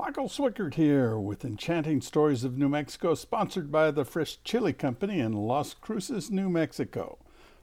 Michael Swickard here with Enchanting Stories of New Mexico, sponsored by the Fresh Chile Company in Las Cruces, New Mexico.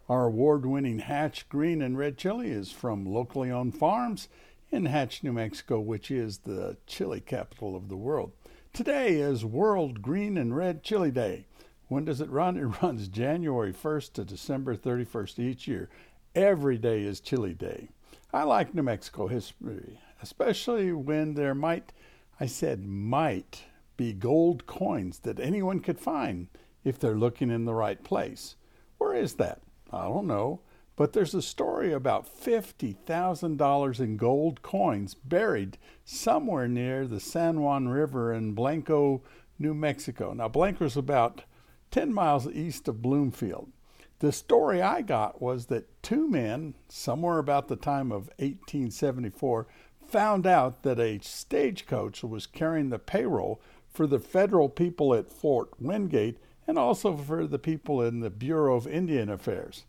Our award winning Hatch green and red chili is from locally owned farms in Hatch, New Mexico, which is the chili capital of the world. Today is World Green and Red Chili Day. When does it run? It runs January 1st to December 31st each year. Every day is Chili Day. I like New Mexico history, especially when there might, I said might, be gold coins that anyone could find if they're looking in the right place. Where is that? I don't know, but there's a story about $50,000 in gold coins buried somewhere near the San Juan River in Blanco, New Mexico. Now, Blanco's about 10 miles east of Bloomfield. The story I got was that two men, somewhere about the time of 1874, found out that a stagecoach was carrying the payroll for the federal people at Fort Wingate and also for the people in the Bureau of Indian Affairs.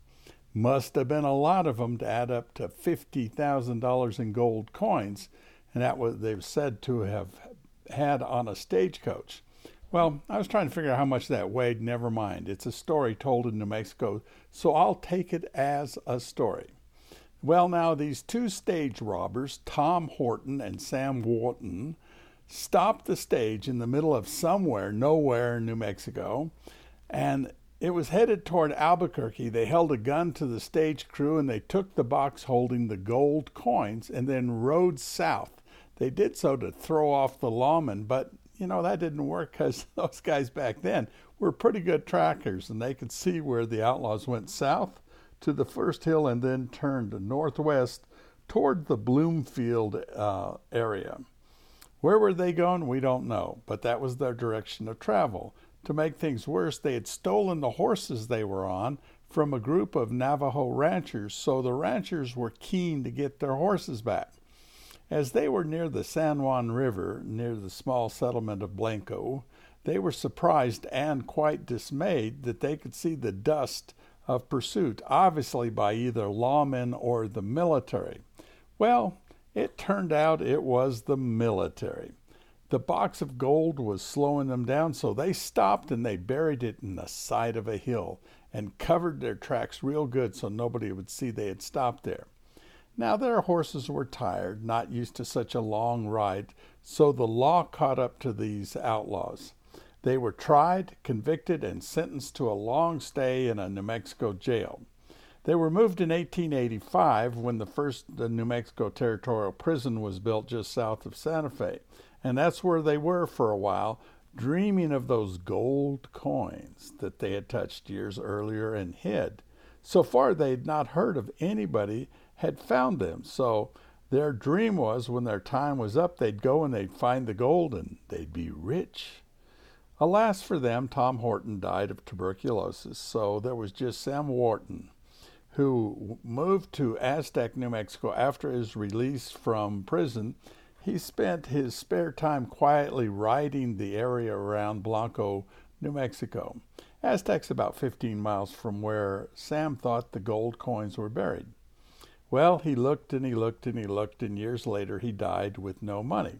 Must have been a lot of them to add up to $50,000 in gold coins, and that was they've said to have had on a stagecoach. Well, I was trying to figure out how much that weighed. Never mind. It's a story told in New Mexico, so I'll take it as a story. Well, now, these two stage robbers, Tom Horton and Sam Wharton, stopped the stage in the middle of somewhere, nowhere in New Mexico, and it was headed toward Albuquerque. They held a gun to the stage crew and they took the box holding the gold coins and then rode south. They did so to throw off the lawmen, but you know that didn't work because those guys back then were pretty good trackers and they could see where the outlaws went south to the first hill and then turned northwest toward the Bloomfield uh, area. Where were they going? We don't know, but that was their direction of travel. To make things worse, they had stolen the horses they were on from a group of Navajo ranchers, so the ranchers were keen to get their horses back. As they were near the San Juan River, near the small settlement of Blanco, they were surprised and quite dismayed that they could see the dust of pursuit, obviously by either lawmen or the military. Well, it turned out it was the military. The box of gold was slowing them down, so they stopped and they buried it in the side of a hill and covered their tracks real good so nobody would see they had stopped there. Now their horses were tired, not used to such a long ride, so the law caught up to these outlaws. They were tried, convicted, and sentenced to a long stay in a New Mexico jail. They were moved in 1885 when the first New Mexico Territorial Prison was built just south of Santa Fe. And that's where they were for a while, dreaming of those gold coins that they had touched years earlier and hid. So far, they had not heard of anybody had found them. So their dream was when their time was up, they'd go and they'd find the gold and they'd be rich. Alas for them, Tom Horton died of tuberculosis, so there was just Sam Wharton, who moved to Aztec, New Mexico after his release from prison he spent his spare time quietly riding the area around Blanco, New Mexico. Aztec's about 15 miles from where Sam thought the gold coins were buried. Well, he looked and he looked and he looked, and years later he died with no money.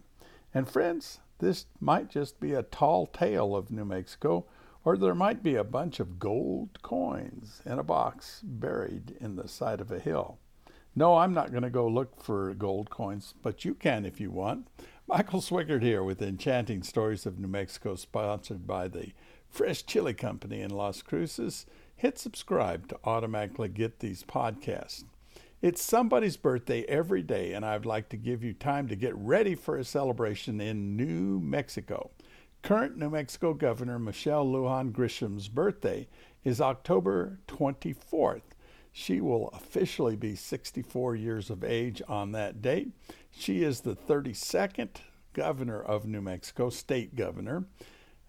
And friends, this might just be a tall tale of New Mexico, or there might be a bunch of gold coins in a box buried in the side of a hill. No, I'm not going to go look for gold coins, but you can if you want. Michael Swickard here with Enchanting Stories of New Mexico, sponsored by the Fresh Chile Company in Las Cruces. Hit subscribe to automatically get these podcasts. It's somebody's birthday every day, and I'd like to give you time to get ready for a celebration in New Mexico. Current New Mexico Governor Michelle Lujan Grisham's birthday is October 24th. She will officially be 64 years of age on that date. She is the 32nd governor of New Mexico, state governor.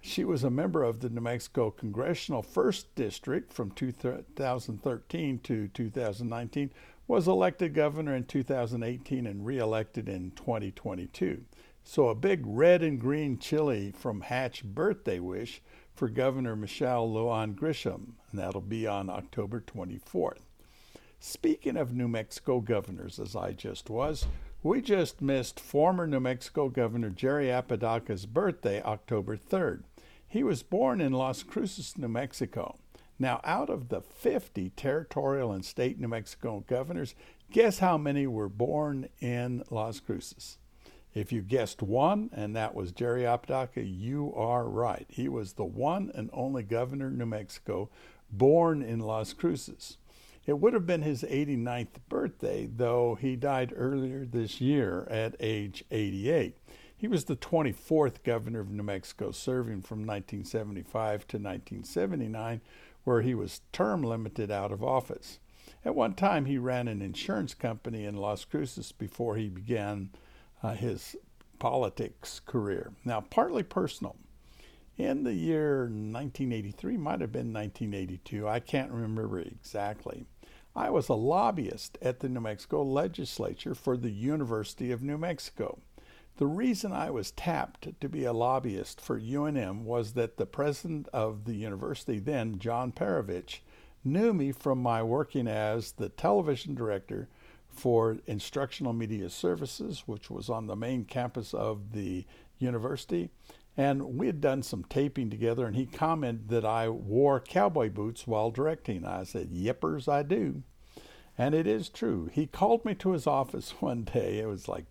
She was a member of the New Mexico Congressional First District from 2013 to 2019, was elected governor in 2018 and reelected in 2022. So a big red and green chili from Hatch birthday wish for Governor Michelle Lujan Grisham, and that'll be on October 24th. Speaking of New Mexico governors, as I just was, We just missed former New Mexico Governor Jerry Apodaca's birthday, October 3rd. He was born in Las Cruces, New Mexico. Now, out of the 50 territorial and state New Mexico governors, guess how many were born in Las Cruces? If you guessed one, and that was Jerry Apodaca, you are right. He was the one and only governor of New Mexico born in Las Cruces. It would have been his 89th birthday, though he died earlier this year at age 88. He was the 24th governor of New Mexico, serving from 1975 to 1979, where he was term limited out of office. At one time, he ran an insurance company in Las Cruces before he began uh, his politics career. Now, partly personal. In the year 1983, might have been 1982, I can't remember exactly. I was a lobbyist at the New Mexico legislature for the University of New Mexico. The reason I was tapped to be a lobbyist for UNM was that the president of the university then, John Perovich, knew me from my working as the television director for Instructional Media Services, which was on the main campus of the university. And we had done some taping together, and he commented that I wore cowboy boots while directing. I said, Yippers, I do. And it is true. He called me to his office one day. It was like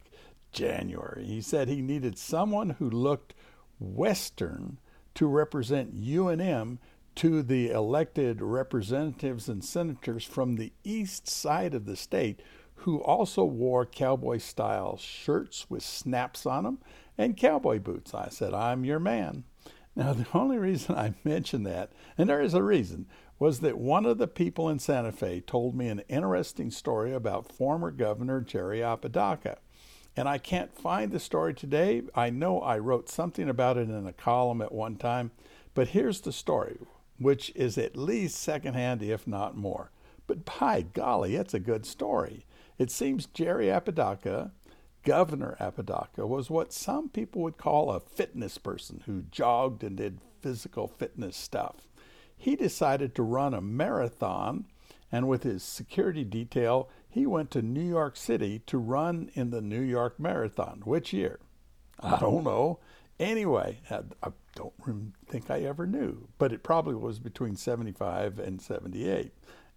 January. He said he needed someone who looked Western to represent UNM to the elected representatives and senators from the east side of the state who also wore cowboy style shirts with snaps on them and cowboy boots. I said, I'm your man. Now, the only reason I mention that, and there is a reason, was that one of the people in Santa Fe told me an interesting story about former Governor Jerry Apodaca and I can't find the story today. I know I wrote something about it in a column at one time, but here's the story, which is at least secondhand, if not more. But by golly, it's a good story. It seems Jerry Apodaca, Governor Apodaca, was what some people would call a fitness person who jogged and did physical fitness stuff. He decided to run a marathon, and with his security detail, he went to New York City to run in the New York Marathon. Which year? I don't know. Anyway, I don't think I ever knew, but it probably was between 75 and 78,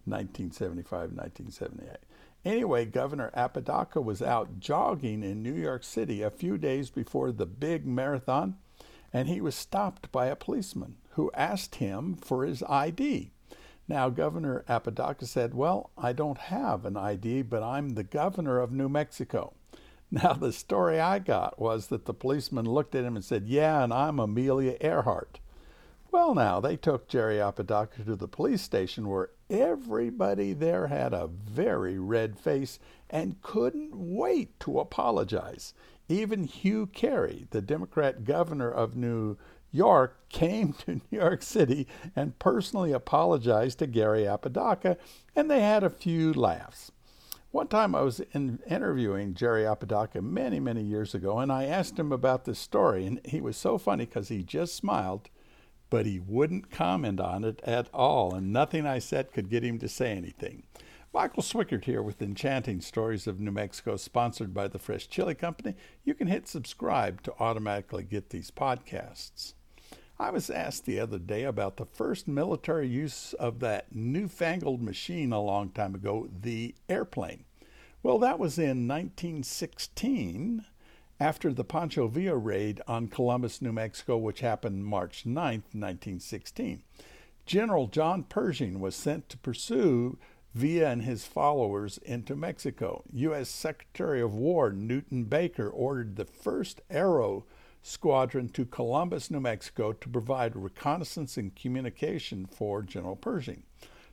1975, 1978. Anyway, Governor Apodaca was out jogging in New York City a few days before the big marathon, and he was stopped by a policeman who asked him for his ID. Now, Governor Apodaca said, Well, I don't have an ID, but I'm the governor of New Mexico. Now, the story I got was that the policeman looked at him and said, Yeah, and I'm Amelia Earhart. Well, now, they took Jerry Apodaca to the police station where everybody there had a very red face and couldn't wait to apologize. Even Hugh Carey, the Democrat governor of New York came to New York City and personally apologized to Gary Apodaca, and they had a few laughs. One time I was in, interviewing Jerry Apodaca many, many years ago, and I asked him about this story, and he was so funny because he just smiled, but he wouldn't comment on it at all, and nothing I said could get him to say anything. Michael Swickard here with Enchanting Stories of New Mexico, sponsored by the Fresh Chile Company. You can hit subscribe to automatically get these podcasts. I was asked the other day about the first military use of that newfangled machine a long time ago, the airplane. Well, that was in 1916 after the Pancho Villa raid on Columbus, New Mexico, which happened March 9, 1916. General John Pershing was sent to pursue Villa and his followers into Mexico. U.S. Secretary of War Newton Baker ordered the first aero squadron to Columbus, New Mexico to provide reconnaissance and communication for General Pershing.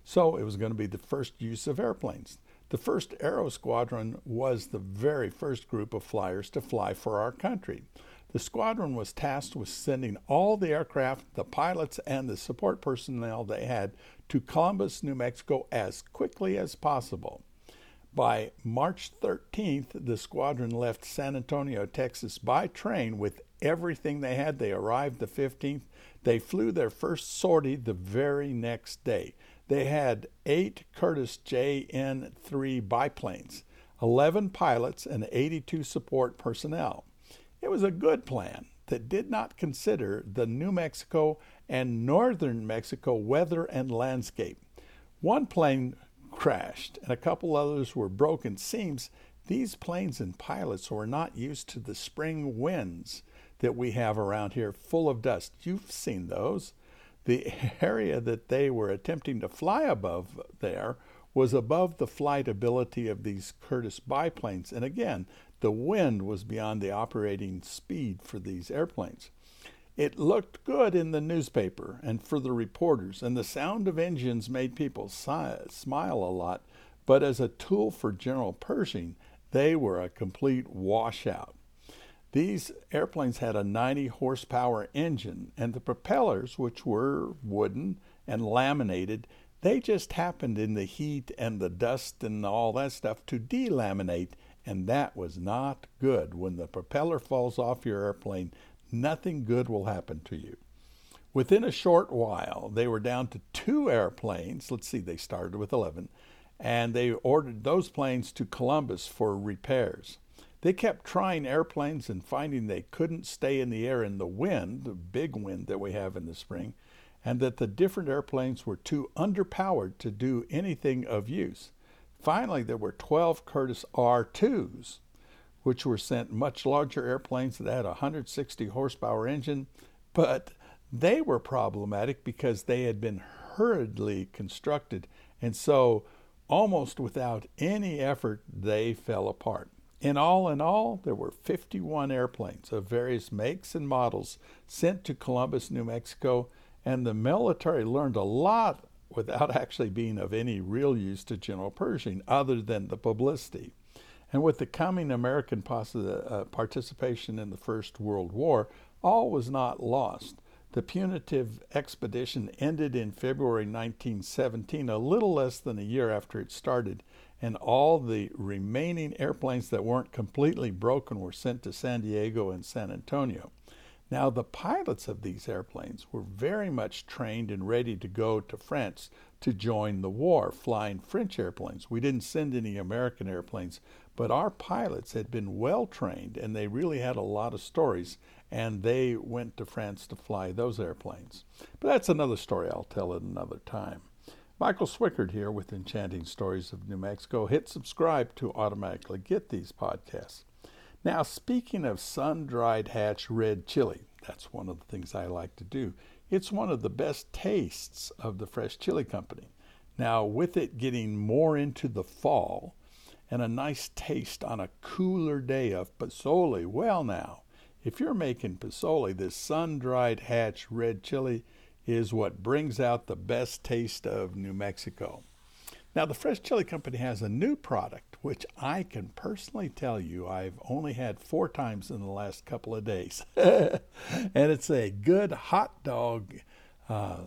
So it was going to be the first use of airplanes. The first Aero Squadron was the very first group of flyers to fly for our country. The squadron was tasked with sending all the aircraft, the pilots, and the support personnel they had to Columbus, New Mexico as quickly as possible. By March 13th, the squadron left San Antonio, Texas by train with everything they had. They arrived the 15th. They flew their first sortie the very next day. They had eight Curtiss JN 3 biplanes. 11 pilots, and 82 support personnel. It was a good plan that did not consider the New Mexico and northern Mexico weather and landscape. One plane crashed and a couple others were broken. Seems these planes and pilots were not used to the spring winds that we have around here, full of dust. You've seen those. The area that they were attempting to fly above there was above the flight ability of these Curtiss biplanes. And again, the wind was beyond the operating speed for these airplanes. It looked good in the newspaper and for the reporters, and the sound of engines made people smile a lot, but as a tool for General Pershing, they were a complete washout. These airplanes had a 90 horsepower engine, and the propellers, which were wooden and laminated, they just happened in the heat and the dust and all that stuff to delaminate, and that was not good. When the propeller falls off your airplane, nothing good will happen to you. Within a short while, they were down to two airplanes. Let's see, they started with 11, and they ordered those planes to Columbus for repairs. They kept trying airplanes and finding they couldn't stay in the air in the wind, the big wind that we have in the spring, and that the different airplanes were too underpowered to do anything of use. Finally, there were 12 Curtiss R 2s which were sent much larger airplanes that had a 160 horsepower engine, but they were problematic because they had been hurriedly constructed, and so almost without any effort they fell apart. In all in all, there were 51 airplanes of various makes and models sent to Columbus, New Mexico, and the military learned a lot without actually being of any real use to General Pershing other than the publicity. And with the coming American uh, participation in the First World War, all was not lost. The punitive expedition ended in February 1917, a little less than a year after it started, and all the remaining airplanes that weren't completely broken were sent to San Diego and San Antonio. Now, the pilots of these airplanes were very much trained and ready to go to France to join the war, flying French airplanes. We didn't send any American airplanes, but our pilots had been well trained and they really had a lot of stories, and they went to France to fly those airplanes. But that's another story I'll tell at another time. Michael Swickard here with Enchanting Stories of New Mexico. Hit subscribe to automatically get these podcasts. Now, speaking of sun dried hatch red chili, that's one of the things I like to do. It's one of the best tastes of the Fresh Chile Company. Now, with it getting more into the fall, and a nice taste on a cooler day of pozole. Well, now, if you're making pozole, this sun dried hatch red chili is what brings out the best taste of New Mexico. Now, the Fresh Chile Company has a new product, which I can personally tell you I've only had four times in the last couple of days. and it's a good hot dog uh,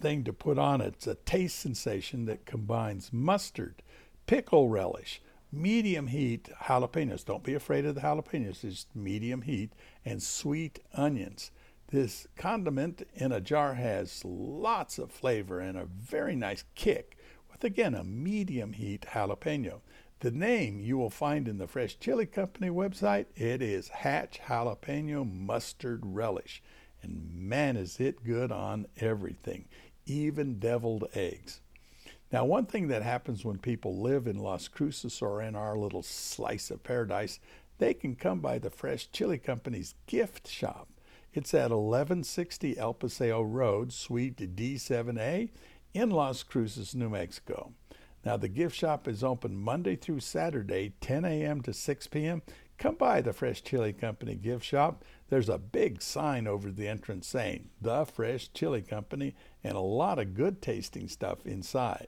thing to put on. It's a taste sensation that combines mustard, pickle relish, medium heat jalapenos. Don't be afraid of the jalapenos, it's medium heat, and sweet onions. This condiment in a jar has lots of flavor and a very nice kick with again a medium heat jalapeno. The name you will find in the Fresh Chile Company website. It is Hatch Jalapeno Mustard Relish. And man, is it good on everything, even deviled eggs. Now, one thing that happens when people live in Las Cruces or in our little slice of paradise, they can come by the Fresh Chile Company's gift shop. It's at 1160 El Paseo Road, Suite D7A in Las Cruces, New Mexico. Now, the gift shop is open Monday through Saturday, 10 a.m. to 6 p.m. Come by the Fresh Chile Company gift shop. There's a big sign over the entrance saying The Fresh Chile Company and a lot of good tasting stuff inside.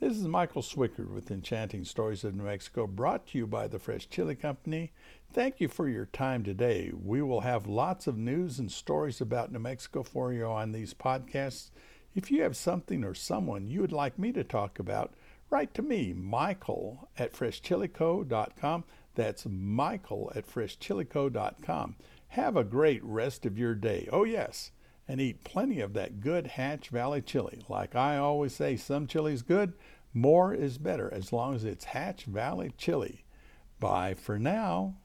This is Michael Swickard with Enchanting Stories of New Mexico, brought to you by the Fresh Chile Company. Thank you for your time today. We will have lots of news and stories about New Mexico for you on these podcasts. If you have something or someone you would like me to talk about, write to me, Michael at freshchileco.com. That's Michael at freshchileco.com. Have a great rest of your day. Oh, yes and eat plenty of that good Hatch Valley chili. Like I always say, some chili's good, More is better as long as it's Hatch Valley chili. Bye for now.